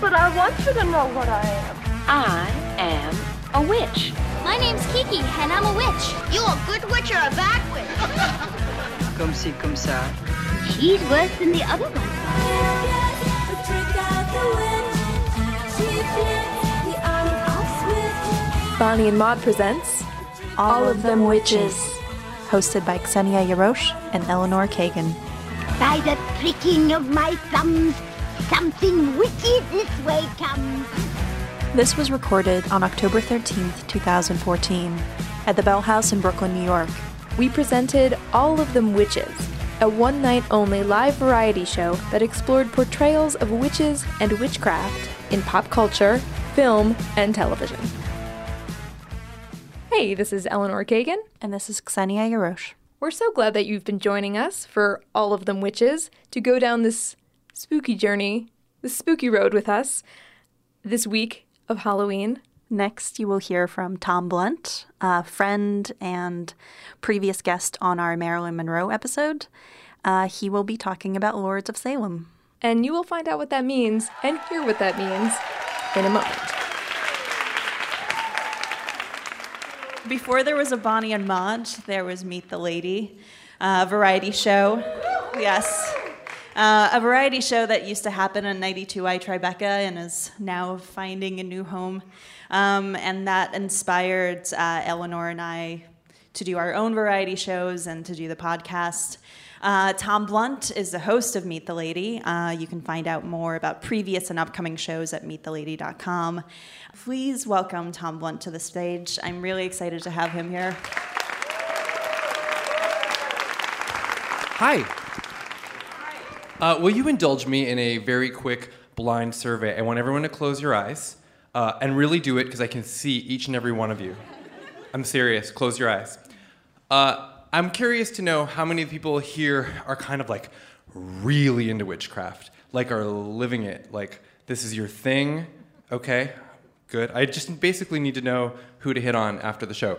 But I want you to know what I am. I am a witch. My name's Kiki, and I'm a witch. You a good witch or a bad witch? Comme si, comme ça. She's worse than the other one. Bonnie and Maud presents All, of Them Witches, hosted by Ksenia Yarosh and Eleanor Kagan. By the pricking of my thumbs, something wicked this way comes. This was recorded on October 13th, 2014, at the Bell House in Brooklyn, New York. we presented All of Them Witches, a one night only live variety show that explored portrayals of witches and witchcraft in pop culture, film, and television. Hey, this is Eleanor Kagan. And this is Ksenia Yarosh. We're so glad that you've been joining us for All of Them Witches to go down this spooky journey, this spooky road with us this week of Halloween. Next, you will hear from Tom Blunt, a friend and previous guest on our Marilyn Monroe episode. Uh, he will be talking about Lords of Salem. And you will find out what that means and hear what that means in a moment. Before there was a Bonnie and Maud, there was Meet the Lady, a variety show. Yes. Uh, a variety show that used to happen on 92Y Tribeca and is now finding a new home. Um, and that inspired uh, Eleanor and I to do our own variety shows and to do the podcast. Uh, Tom Blunt is the host of Meet the Lady. Uh, you can find out more about previous and upcoming shows at meetthelady.com. Please welcome Tom Blunt to the stage. I'm really excited to have him here. Hi. Uh, will you indulge me in a very quick blind survey? I want everyone to close your eyes uh, and really do it because I can see each and every one of you. I'm serious. Close your eyes. Uh, I'm curious to know how many people here are kind of like really into witchcraft, like are living it, like this is your thing. Okay, good. I just basically need to know who to hit on after the show.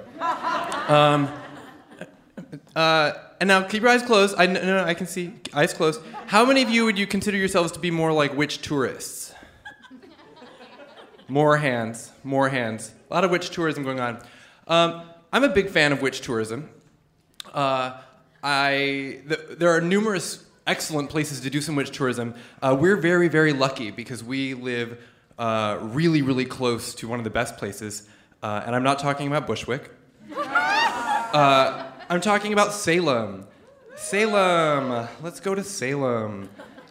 Um, uh, and now keep your eyes closed. I no, no, I can see eyes closed. How many of you would you consider yourselves to be more like witch tourists? More hands, more hands. A lot of witch tourism going on. Um, I'm a big fan of witch tourism. Uh, I th- there are numerous excellent places to do some witch tourism. Uh, we're very very lucky because we live uh, really really close to one of the best places, uh, and I'm not talking about Bushwick. I'm talking about Salem. Salem. Let's go to Salem.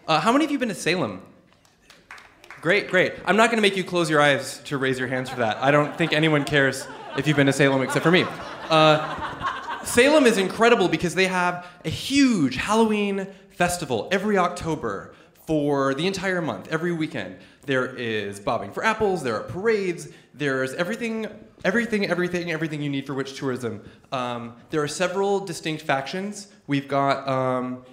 Uh, how many of you been to Salem? Great, great. I'm not going to make you close your eyes to raise your hands for that. I don't think anyone cares if you've been to Salem except for me. Uh, Salem is incredible because they have a huge Halloween festival every October for the entire month, every weekend. There is bobbing for apples, there are parades, there's everything, everything, everything, everything you need for witch tourism. Um, there are several distinct factions. We've got um,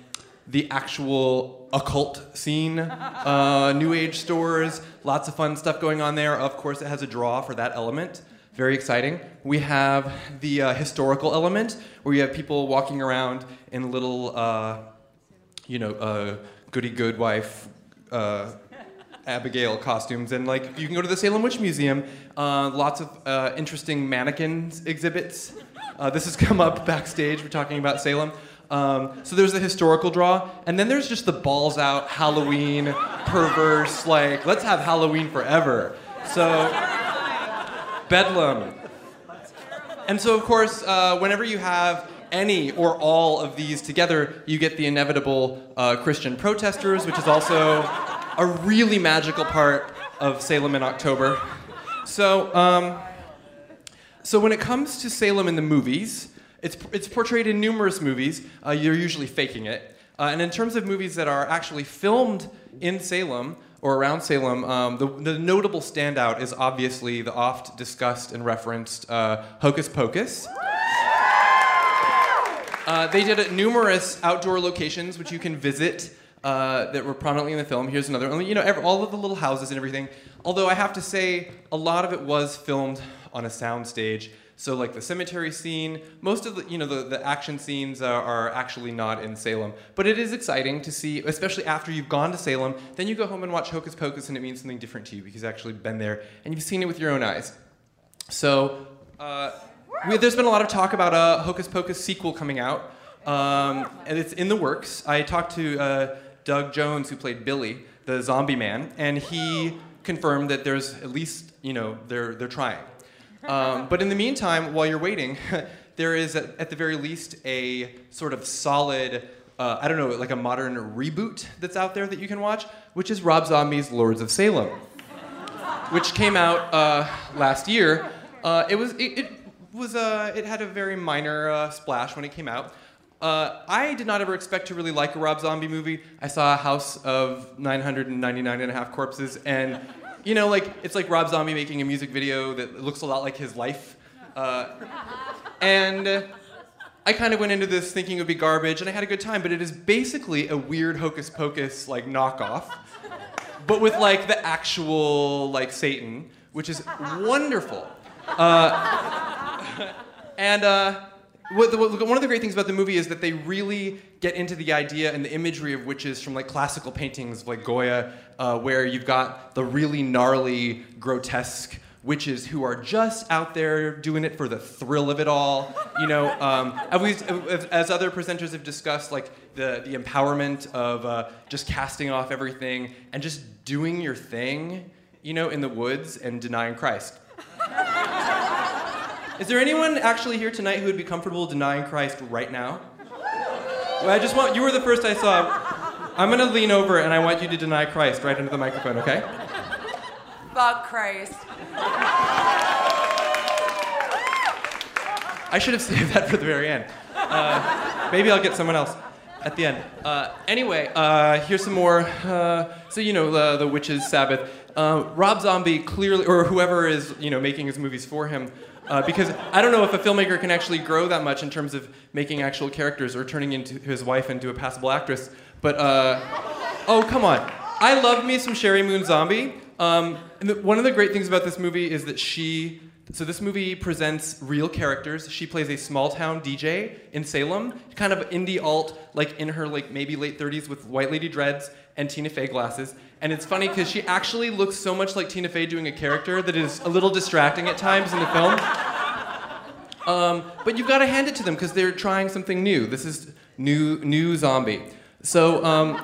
the actual occult scene, uh, new age stores, lots of fun stuff going on there. Of course, it has a draw for that element. Very exciting. We have the uh, historical element, where you have people walking around in little, uh, you know, uh, goody good wife. Abigail costumes, and like you can go to the Salem Witch Museum. Uh, lots of uh, interesting mannequins exhibits. Uh, this has come up backstage. We're talking about Salem. Um, so there's the historical draw, and then there's just the balls out Halloween, perverse, like let's have Halloween forever. So Bedlam. And so of course, uh, whenever you have any or all of these together, you get the inevitable uh, Christian protesters, which is also a really magical part of Salem in October. So, um, so when it comes to Salem in the movies, it's, it's portrayed in numerous movies. Uh, you're usually faking it. Uh, and in terms of movies that are actually filmed in Salem or around Salem, um, the, the notable standout is obviously the oft discussed and referenced uh, Hocus Pocus. Uh, they did at numerous outdoor locations, which you can visit uh, that were prominently in the film. Here's another. You know, every, all of the little houses and everything. Although I have to say, a lot of it was filmed on a soundstage. So like the cemetery scene, most of the you know the, the action scenes are, are actually not in Salem, but it is exciting to see, especially after you've gone to Salem. Then you go home and watch Hocus Pocus, and it means something different to you because you've actually been there and you've seen it with your own eyes. So uh, we, there's been a lot of talk about a Hocus Pocus sequel coming out, um, and it's in the works. I talked to uh, Doug Jones, who played Billy, the zombie man, and he confirmed that there's at least, you know, they're, they're trying. Um, but in the meantime, while you're waiting, there is at, at the very least a sort of solid, uh, I don't know, like a modern reboot that's out there that you can watch, which is Rob Zombie's Lords of Salem, which came out uh, last year. Uh, it was it, it was uh, it had a very minor uh, splash when it came out. Uh, I did not ever expect to really like a Rob Zombie movie. I saw a House of 999 and a half corpses, and you know, like it's like Rob Zombie making a music video that looks a lot like his life. Uh, and I kind of went into this thinking it would be garbage, and I had a good time. But it is basically a weird Hocus Pocus like knockoff, but with like the actual like Satan, which is wonderful. Uh, and uh, one of the great things about the movie is that they really get into the idea and the imagery of witches from like classical paintings like Goya, uh, where you've got the really gnarly, grotesque witches who are just out there doing it for the thrill of it all. You know, um, as, as as other presenters have discussed, like the, the empowerment of uh, just casting off everything and just doing your thing, you know, in the woods and denying Christ. Is there anyone actually here tonight who would be comfortable denying Christ right now? Well, I just want you were the first I saw. I'm gonna lean over and I want you to deny Christ right under the microphone, okay? Fuck Christ. I should have saved that for the very end. Uh, maybe I'll get someone else at the end. Uh, anyway, uh, here's some more. Uh, so you know the, the witches' Sabbath. Uh, Rob Zombie clearly, or whoever is you know making his movies for him, uh, because I don't know if a filmmaker can actually grow that much in terms of making actual characters or turning into his wife into a passable actress. But uh, oh come on, I love me some Sheri Moon Zombie. Um, and the, one of the great things about this movie is that she so this movie presents real characters. She plays a small town DJ in Salem, kind of indie alt, like in her like maybe late 30s with white lady dreads and Tina Fey glasses. And it's funny because she actually looks so much like Tina Fey doing a character that is a little distracting at times in the film. Um, but you've got to hand it to them because they're trying something new. This is new new zombie. So um,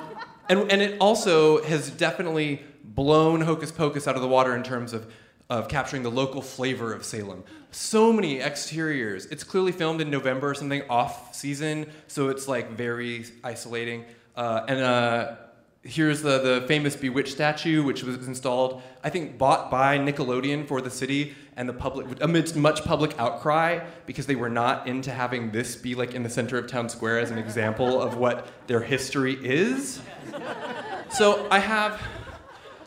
and and it also has definitely blown Hocus Pocus out of the water in terms of of capturing the local flavor of Salem. So many exteriors. It's clearly filmed in November or something off season, so it's like very isolating. Uh, and uh, here's the, the famous Bewitched statue, which was installed, I think, bought by Nickelodeon for the city and the public, amidst much public outcry, because they were not into having this be like in the center of town square as an example of what their history is. So I have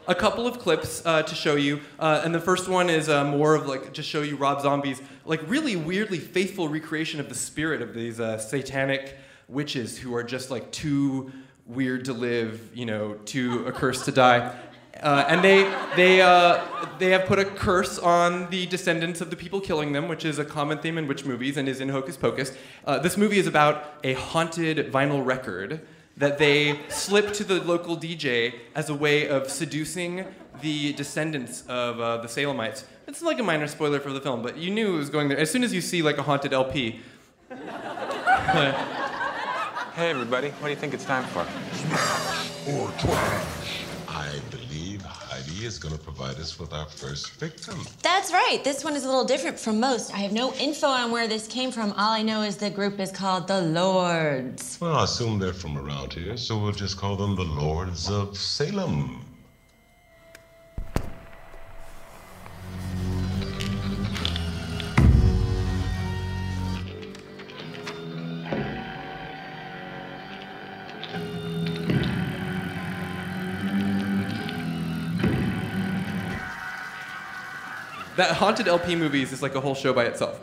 a couple of clips uh, to show you, uh, and the first one is uh, more of like to show you Rob Zombie's like really weirdly faithful recreation of the spirit of these uh, satanic witches who are just like too weird to live, you know, too accursed to die. Uh, and they they uh, they have put a curse on the descendants of the people killing them, which is a common theme in witch movies and is in Hocus Pocus. Uh, this movie is about a haunted vinyl record that they slip to the local DJ as a way of seducing the descendants of uh, the Salemites. It's like a minor spoiler for the film, but you knew it was going there. As soon as you see like a haunted LP, Hey, everybody, what do you think it's time for? or trash. I believe Is going to provide us with our first victim. That's right. This one is a little different from most. I have no info on where this came from. All I know is the group is called the Lords. Well, I assume they're from around here, so we'll just call them the Lords of Salem. That haunted LP movies is like a whole show by itself.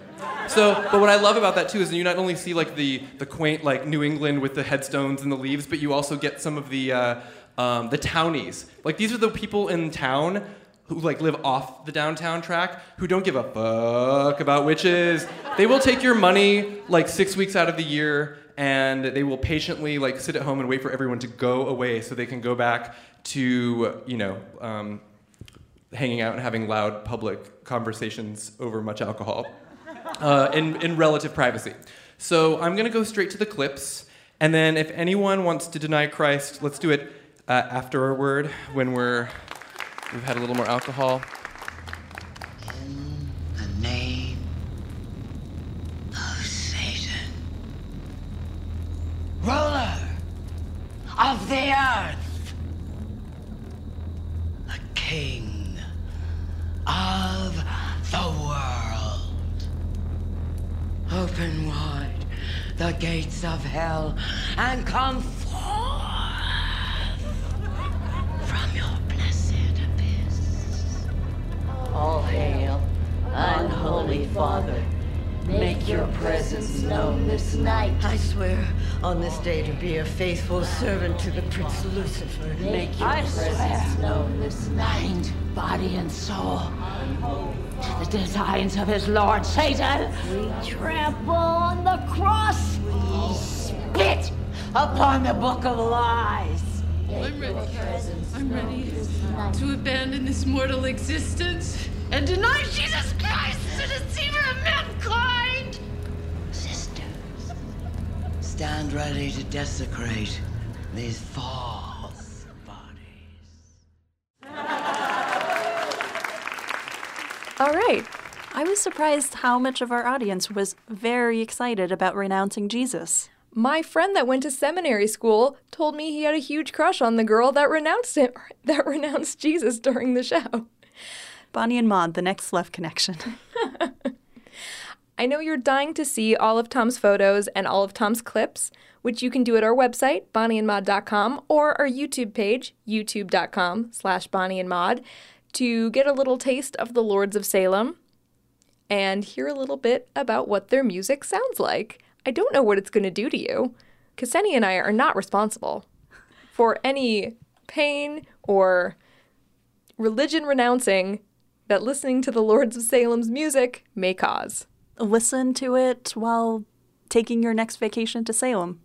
So, but what I love about that too is you not only see like the the quaint like New England with the headstones and the leaves, but you also get some of the uh, um, the townies. Like these are the people in town who like live off the downtown track who don't give a fuck about witches. They will take your money like six weeks out of the year and they will patiently like sit at home and wait for everyone to go away so they can go back to you know um, hanging out and having loud public conversations over much alcohol uh, in, in relative privacy. So I'm going to go straight to the clips. And then if anyone wants to deny Christ, let's do it uh, after our word when we're, we've had a little more alcohol. In the name of Satan, ruler of the earth, the king the world. Open wide the gates of hell and come forth from your blessed abyss. All hail, unholy Father. Make your presence known this night. I swear on this day to be a faithful servant to the Prince Lucifer. Make your I presence known this night. Mind, Body and soul. To the designs of his Lord Satan. We trample on the cross. We spit upon the book of lies. I'm ready. I'm ready to abandon this mortal existence and deny Jesus Christ, the deceiver of mankind. Sisters, stand ready to desecrate these false All right. I was surprised how much of our audience was very excited about renouncing Jesus. My friend that went to seminary school told me he had a huge crush on the girl that renounced it, that renounced Jesus during the show. Bonnie and Maud, the next left connection. I know you're dying to see all of Tom's photos and all of Tom's clips, which you can do at our website, bonnieandmaud.com, or our YouTube page, youtube.com slash bonnieandmaud, to get a little taste of the Lords of Salem and hear a little bit about what their music sounds like. I don't know what it's going to do to you. Ksenia and I are not responsible for any pain or religion renouncing that listening to the Lords of Salem's music may cause. Listen to it while taking your next vacation to Salem.